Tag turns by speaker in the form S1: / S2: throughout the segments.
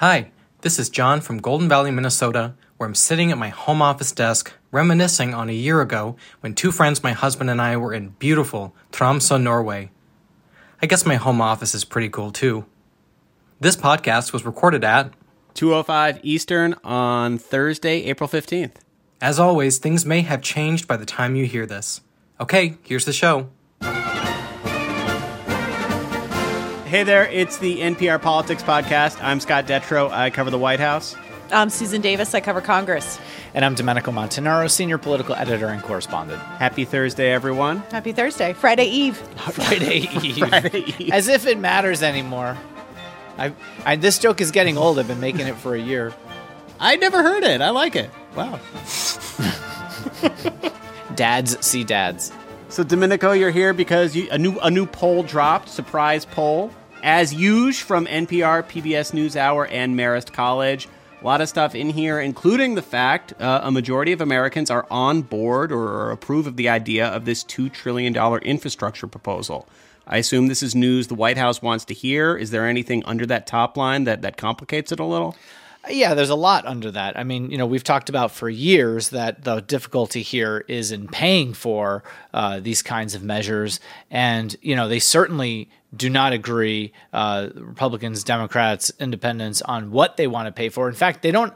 S1: Hi, this is John from Golden Valley, Minnesota, where I'm sitting at my home office desk reminiscing on a year ago when two friends, my husband and I, were in beautiful Tromsø, Norway. I guess my home office is pretty cool too. This podcast was recorded at
S2: 205 Eastern on Thursday, April 15th.
S1: As always, things may have changed by the time you hear this. Okay, here's the show.
S2: Hey there, it's the NPR Politics Podcast. I'm Scott Detrow. I cover the White House.
S3: I'm Susan Davis. I cover Congress.
S4: And I'm Domenico Montanaro, senior political editor and correspondent.
S2: Happy Thursday, everyone.
S3: Happy Thursday. Friday Eve.
S4: Friday Eve.
S2: Friday Eve.
S4: As if it matters anymore. I, I, this joke is getting old. I've been making it for a year.
S2: I never heard it. I like it. Wow.
S4: Dads see dads.
S2: So Domenico, you're here because you, a new a new poll dropped, surprise poll, as usual from NPR, PBS NewsHour, and Marist College. A lot of stuff in here, including the fact uh, a majority of Americans are on board or approve of the idea of this $2 trillion infrastructure proposal. I assume this is news the White House wants to hear. Is there anything under that top line that, that complicates it a little?
S4: Yeah, there's a lot under that. I mean, you know, we've talked about for years that the difficulty here is in paying for uh, these kinds of measures. And, you know, they certainly do not agree, uh, Republicans, Democrats, independents, on what they want to pay for. In fact, they don't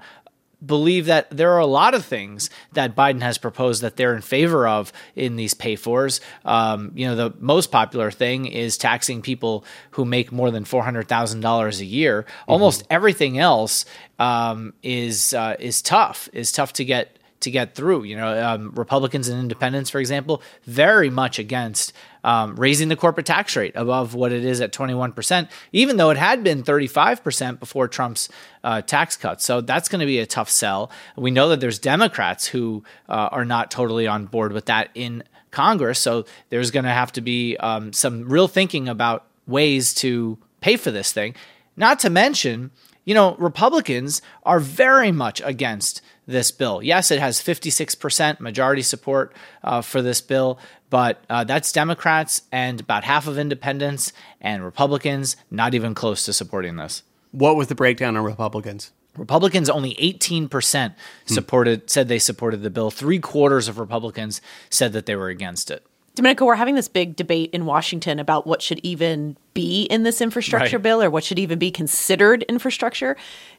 S4: believe that there are a lot of things that Biden has proposed that they're in favor of in these pay fors. Um, you know, the most popular thing is taxing people who make more than four hundred thousand dollars a year. Mm-hmm. Almost everything else um, is uh, is tough. Is tough to get to get through. You know, um, Republicans and independents, for example, very much against um, raising the corporate tax rate above what it is at 21%, even though it had been 35% before Trump's uh, tax cuts. So that's going to be a tough sell. We know that there's Democrats who uh, are not totally on board with that in Congress. So there's going to have to be um, some real thinking about ways to pay for this thing. Not to mention, you know, Republicans are very much against this bill. Yes, it has 56% majority support uh, for this bill, but uh, that's Democrats and about half of independents and Republicans not even close to supporting this.
S2: What was the breakdown on Republicans?
S4: Republicans only 18% supported hmm. said they supported the bill. 3 quarters of Republicans said that they were against it.
S3: Domenico, we're having this big debate in Washington about what should even be in this infrastructure right. bill or what should even be considered infrastructure.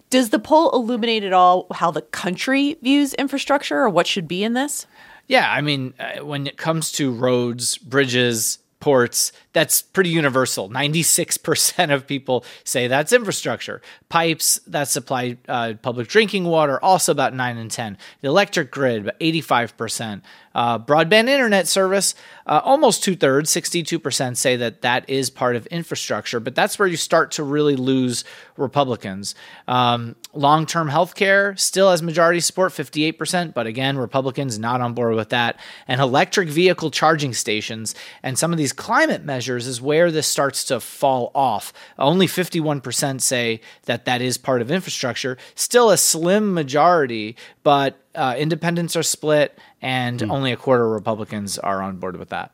S3: Does the poll illuminate at all how the country views infrastructure or what should be in this?
S4: Yeah, I mean, uh, when it comes to roads, bridges, ports, that's pretty universal. 96% of people say that's infrastructure. Pipes that supply uh, public drinking water, also about 9 and 10. The electric grid, about 85%. Uh, broadband internet service, uh, almost two thirds, 62% say that that is part of infrastructure, but that's where you start to really lose Republicans. Um, Long term health care still has majority support, 58%, but again, Republicans not on board with that. And electric vehicle charging stations and some of these climate measures is where this starts to fall off. Only 51% say that that is part of infrastructure. Still a slim majority, but uh, independents are split, and mm. only a quarter of Republicans are on board with that.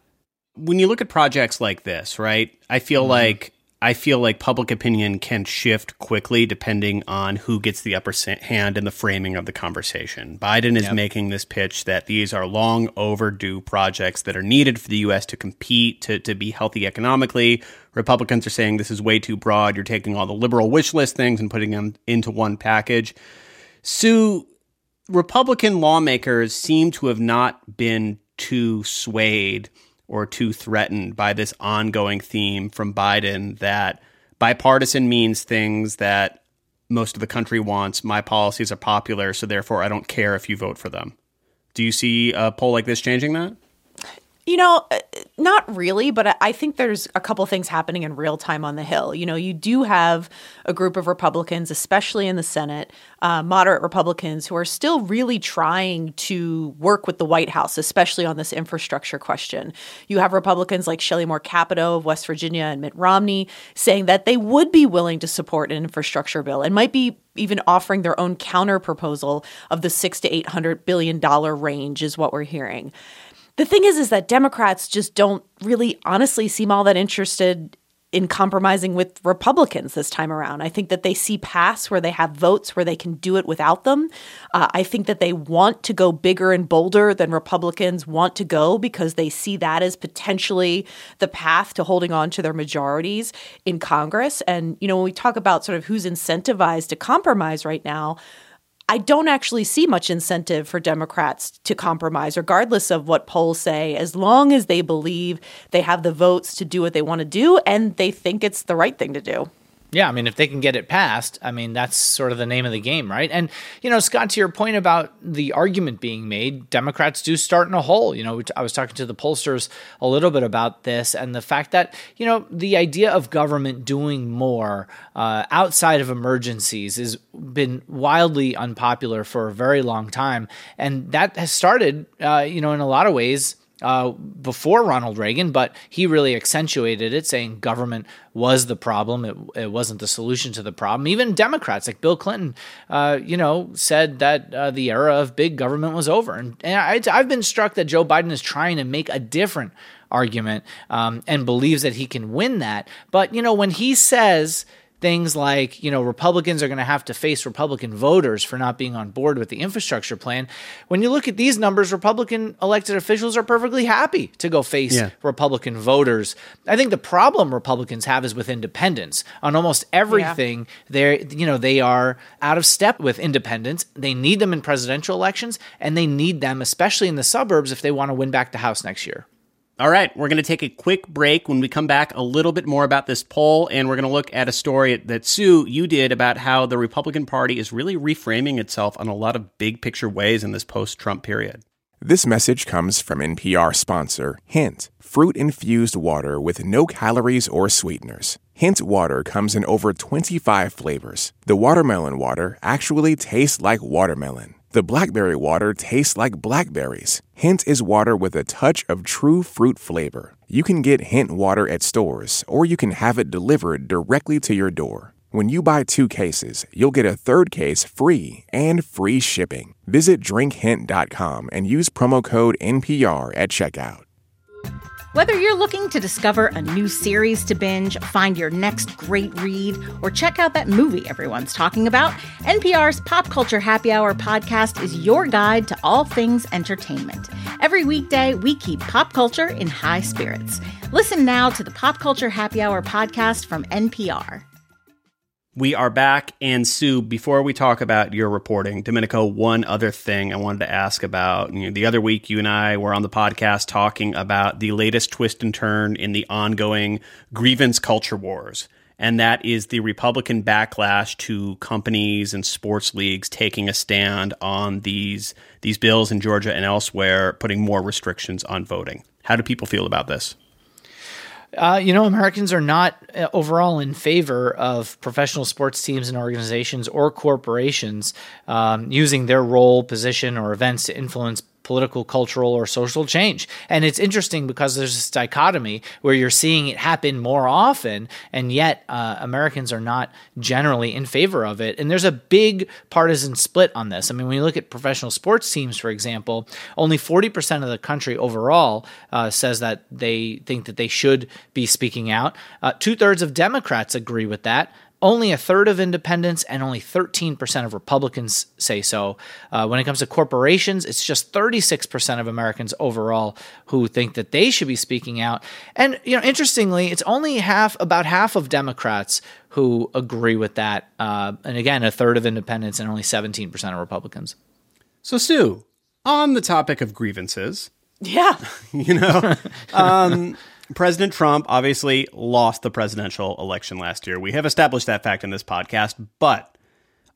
S2: When you look at projects like this, right, I feel mm. like I feel like public opinion can shift quickly depending on who gets the upper hand in the framing of the conversation. Biden is yep. making this pitch that these are long overdue projects that are needed for the U.S. to compete, to, to be healthy economically. Republicans are saying this is way too broad. You're taking all the liberal wish list things and putting them into one package. Sue, Republican lawmakers seem to have not been too swayed or too threatened by this ongoing theme from Biden that bipartisan means things that most of the country wants. My policies are popular, so therefore I don't care if you vote for them. Do you see a poll like this changing that?
S3: You know, not really, but I think there's a couple things happening in real time on the Hill. You know, you do have a group of Republicans, especially in the Senate, uh, moderate Republicans, who are still really trying to work with the White House, especially on this infrastructure question. You have Republicans like Shelley Moore Capito of West Virginia and Mitt Romney saying that they would be willing to support an infrastructure bill and might be even offering their own counter proposal of the six to eight hundred billion dollar range, is what we're hearing. The thing is, is that Democrats just don't really honestly seem all that interested in compromising with Republicans this time around. I think that they see paths where they have votes where they can do it without them. Uh, I think that they want to go bigger and bolder than Republicans want to go because they see that as potentially the path to holding on to their majorities in Congress. And, you know, when we talk about sort of who's incentivized to compromise right now, I don't actually see much incentive for Democrats to compromise, regardless of what polls say, as long as they believe they have the votes to do what they want to do and they think it's the right thing to do.
S4: Yeah, I mean, if they can get it passed, I mean, that's sort of the name of the game, right? And, you know, Scott, to your point about the argument being made, Democrats do start in a hole. You know, I was talking to the pollsters a little bit about this and the fact that, you know, the idea of government doing more uh, outside of emergencies has been wildly unpopular for a very long time. And that has started, uh, you know, in a lot of ways uh, before Ronald Reagan, but he really accentuated it, saying government was the problem. It, it wasn't the solution to the problem. Even Democrats like Bill Clinton, uh, you know, said that uh, the era of big government was over. And, and I, I've been struck that Joe Biden is trying to make a different argument um, and believes that he can win that. But, you know, when he says, things like, you know, Republicans are going to have to face Republican voters for not being on board with the infrastructure plan. When you look at these numbers, Republican elected officials are perfectly happy to go face yeah. Republican voters. I think the problem Republicans have is with independents. On almost everything, yeah. they're, you know, they are out of step with independents. They need them in presidential elections and they need them especially in the suburbs if they want to win back the House next year.
S2: All right, we're going to take a quick break. When we come back, a little bit more about this poll, and we're going to look at a story that Sue, you did about how the Republican Party is really reframing itself on a lot of big picture ways in this post Trump period.
S5: This message comes from NPR sponsor Hint fruit infused water with no calories or sweeteners. Hint water comes in over 25 flavors. The watermelon water actually tastes like watermelon. The blackberry water tastes like blackberries. Hint is water with a touch of true fruit flavor. You can get Hint water at stores, or you can have it delivered directly to your door. When you buy two cases, you'll get a third case free and free shipping. Visit drinkhint.com and use promo code NPR at checkout.
S6: Whether you're looking to discover a new series to binge, find your next great read, or check out that movie everyone's talking about, NPR's Pop Culture Happy Hour podcast is your guide to all things entertainment. Every weekday, we keep pop culture in high spirits. Listen now to the Pop Culture Happy Hour podcast from NPR.
S2: We are back. And Sue, before we talk about your reporting, Domenico, one other thing I wanted to ask about. You know, the other week, you and I were on the podcast talking about the latest twist and turn in the ongoing grievance culture wars. And that is the Republican backlash to companies and sports leagues taking a stand on these, these bills in Georgia and elsewhere, putting more restrictions on voting. How do people feel about this?
S4: Uh, you know, Americans are not uh, overall in favor of professional sports teams and organizations or corporations um, using their role, position, or events to influence political, cultural, or social change. And it's interesting because there's this dichotomy where you're seeing it happen more often, and yet uh, Americans are not generally in favor of it. And there's a big partisan split on this. I mean, when you look at professional sports teams, for example, only 40% of the country overall uh, says that they think that they should be speaking out. Uh, Two thirds of Democrats agree with that only a third of independents and only 13% of Republicans say so. Uh, when it comes to corporations, it's just 36% of Americans overall who think that they should be speaking out. And, you know, interestingly, it's only half, about half of Democrats who agree with that. Uh, and again, a third of independents and only 17% of Republicans.
S2: So, Sue, on the topic of grievances,
S3: yeah.
S2: you know, um, President Trump obviously lost the presidential election last year. We have established that fact in this podcast, but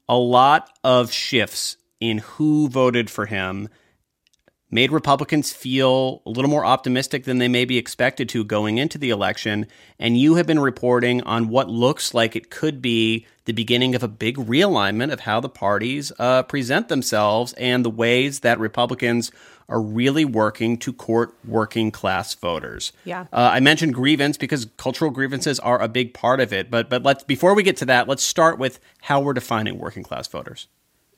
S2: a lot of shifts in who voted for him made Republicans feel a little more optimistic than they may be expected to going into the election. And you have been reporting on what looks like it could be the beginning of a big realignment of how the parties uh, present themselves and the ways that Republicans are really working to court working class voters.
S3: Yeah.
S2: Uh, I mentioned grievance because cultural grievances are a big part of it. But but let's before we get to that, let's start with how we're defining working class voters.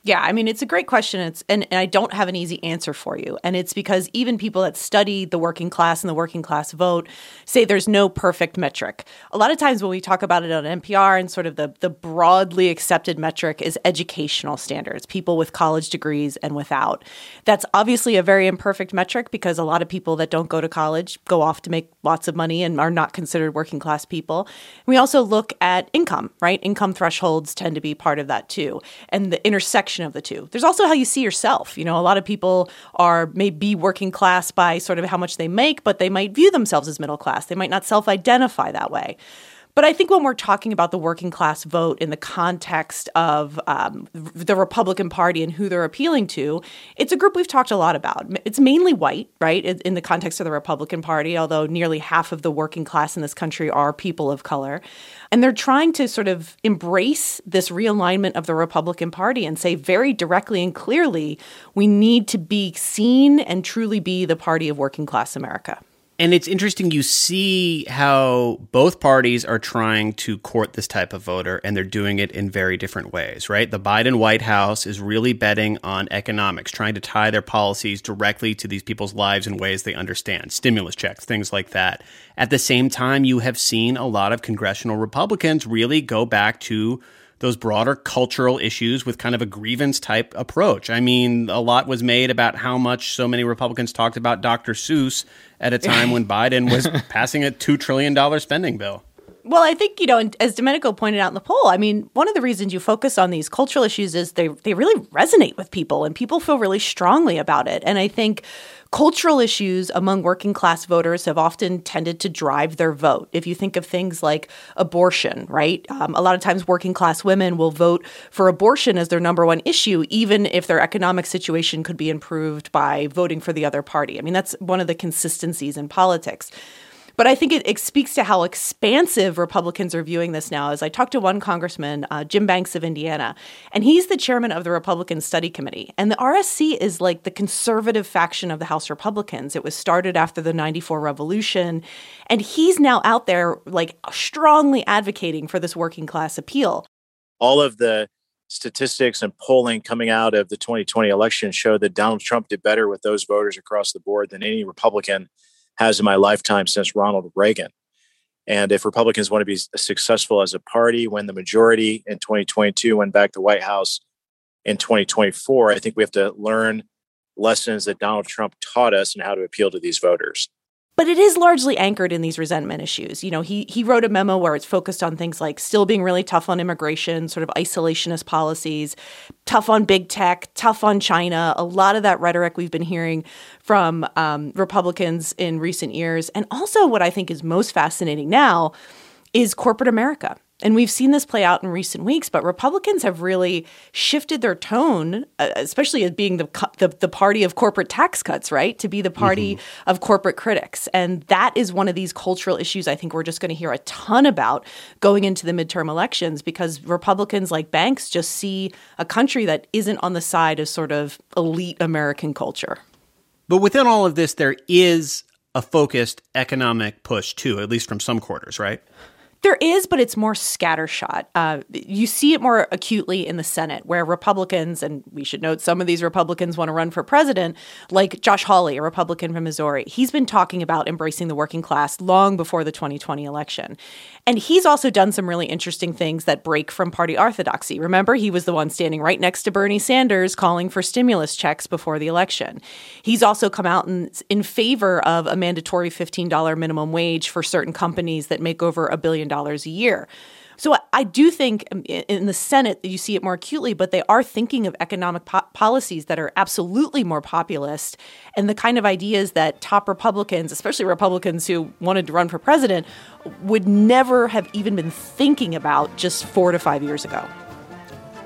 S3: Yeah, I mean, it's a great question. It's and, and, I don't have an easy answer for you. And it's because even people that study the working class and the working class vote say there's no perfect metric. A lot of times when we talk about it on NPR and sort of the, the broadly accepted metric is educational standards, people with college degrees and without. That's obviously a very imperfect metric because a lot of people that don't go to college go off to make lots of money and are not considered working class people. We also look at income, right? Income thresholds tend to be part of that too. And the intersection of the two. There's also how you see yourself. You know, a lot of people are may be working class by sort of how much they make, but they might view themselves as middle class. They might not self-identify that way. But I think when we're talking about the working class vote in the context of um, the Republican Party and who they're appealing to, it's a group we've talked a lot about. It's mainly white, right, in the context of the Republican Party, although nearly half of the working class in this country are people of color. And they're trying to sort of embrace this realignment of the Republican Party and say very directly and clearly we need to be seen and truly be the party of working class America.
S2: And it's interesting you see how both parties are trying to court this type of voter and they're doing it in very different ways, right? The Biden White House is really betting on economics, trying to tie their policies directly to these people's lives in ways they understand, stimulus checks, things like that. At the same time, you have seen a lot of congressional Republicans really go back to those broader cultural issues with kind of a grievance type approach. I mean, a lot was made about how much so many Republicans talked about Dr. Seuss at a time when Biden was passing a $2 trillion spending bill.
S3: Well, I think, you know, as Domenico pointed out in the poll, I mean, one of the reasons you focus on these cultural issues is they, they really resonate with people and people feel really strongly about it. And I think cultural issues among working class voters have often tended to drive their vote. If you think of things like abortion, right? Um, a lot of times working class women will vote for abortion as their number one issue, even if their economic situation could be improved by voting for the other party. I mean, that's one of the consistencies in politics. But I think it, it, speaks to how expansive Republicans are viewing this now. As I talked to one congressman, uh, Jim Banks of Indiana, and he's the chairman of the Republican Study Committee. And the RSC is like the conservative faction of the House Republicans. It was started after the 94 revolution. And he's now out there, like, strongly advocating for this working class appeal.
S7: All of the statistics and polling coming out of the 2020 election show that Donald Trump did better with those voters across the board than any Republican has in my lifetime since Ronald Reagan. And if Republicans want to be successful as a party, win the majority in 2022, win back to the White House in 2024, I think we have to learn lessons that Donald Trump taught us and how to appeal to these voters
S3: but it is largely anchored in these resentment issues. You know, he he wrote a memo where it's focused on things like still being really tough on immigration, sort of isolationist policies, tough on big tech, tough on China. A lot of that rhetoric we've been hearing from um, Republicans in recent years, and also what I think is most fascinating now is corporate America. And we've seen this play out in recent weeks, but Republicans have really shifted their tone, uh, especially as being the, the, the party of corporate tax cuts, right? To be the party mm-hmm. of corporate critics, and that is one of these cultural issues I think we're just going to hear a ton about going into the midterm elections because Republicans like Banks just see a country that isn't on the side of sort of elite American culture.
S2: But within all of this, there is a focused economic push too, at least from some quarters, right?
S3: There is, but it's more scattershot. Uh, you see it more acutely in the Senate, where Republicans, and we should note some of these Republicans want to run for president, like Josh Hawley, a Republican from Missouri. He's been talking about embracing the working class long before the 2020 election. And he's also done some really interesting things that break from party orthodoxy. Remember, he was the one standing right next to Bernie Sanders calling for stimulus checks before the election. He's also come out in, in favor of a mandatory $15 minimum wage for certain companies that make over a billion dollars a year. So I do think um, in the Senate you see it more acutely, but they are thinking of economic po- policies that are absolutely more populist and the kind of ideas that top Republicans, especially Republicans who wanted to run for president, would never have even been thinking about just four to five years ago.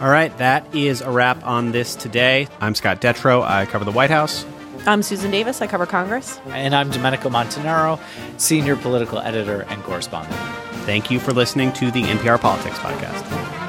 S2: All right, that is a wrap on this today. I'm Scott Detrow. I cover the White House.
S3: I'm Susan Davis. I cover Congress.
S4: And I'm Domenico Montanaro, senior political editor and correspondent.
S2: Thank you for listening to the NPR Politics Podcast.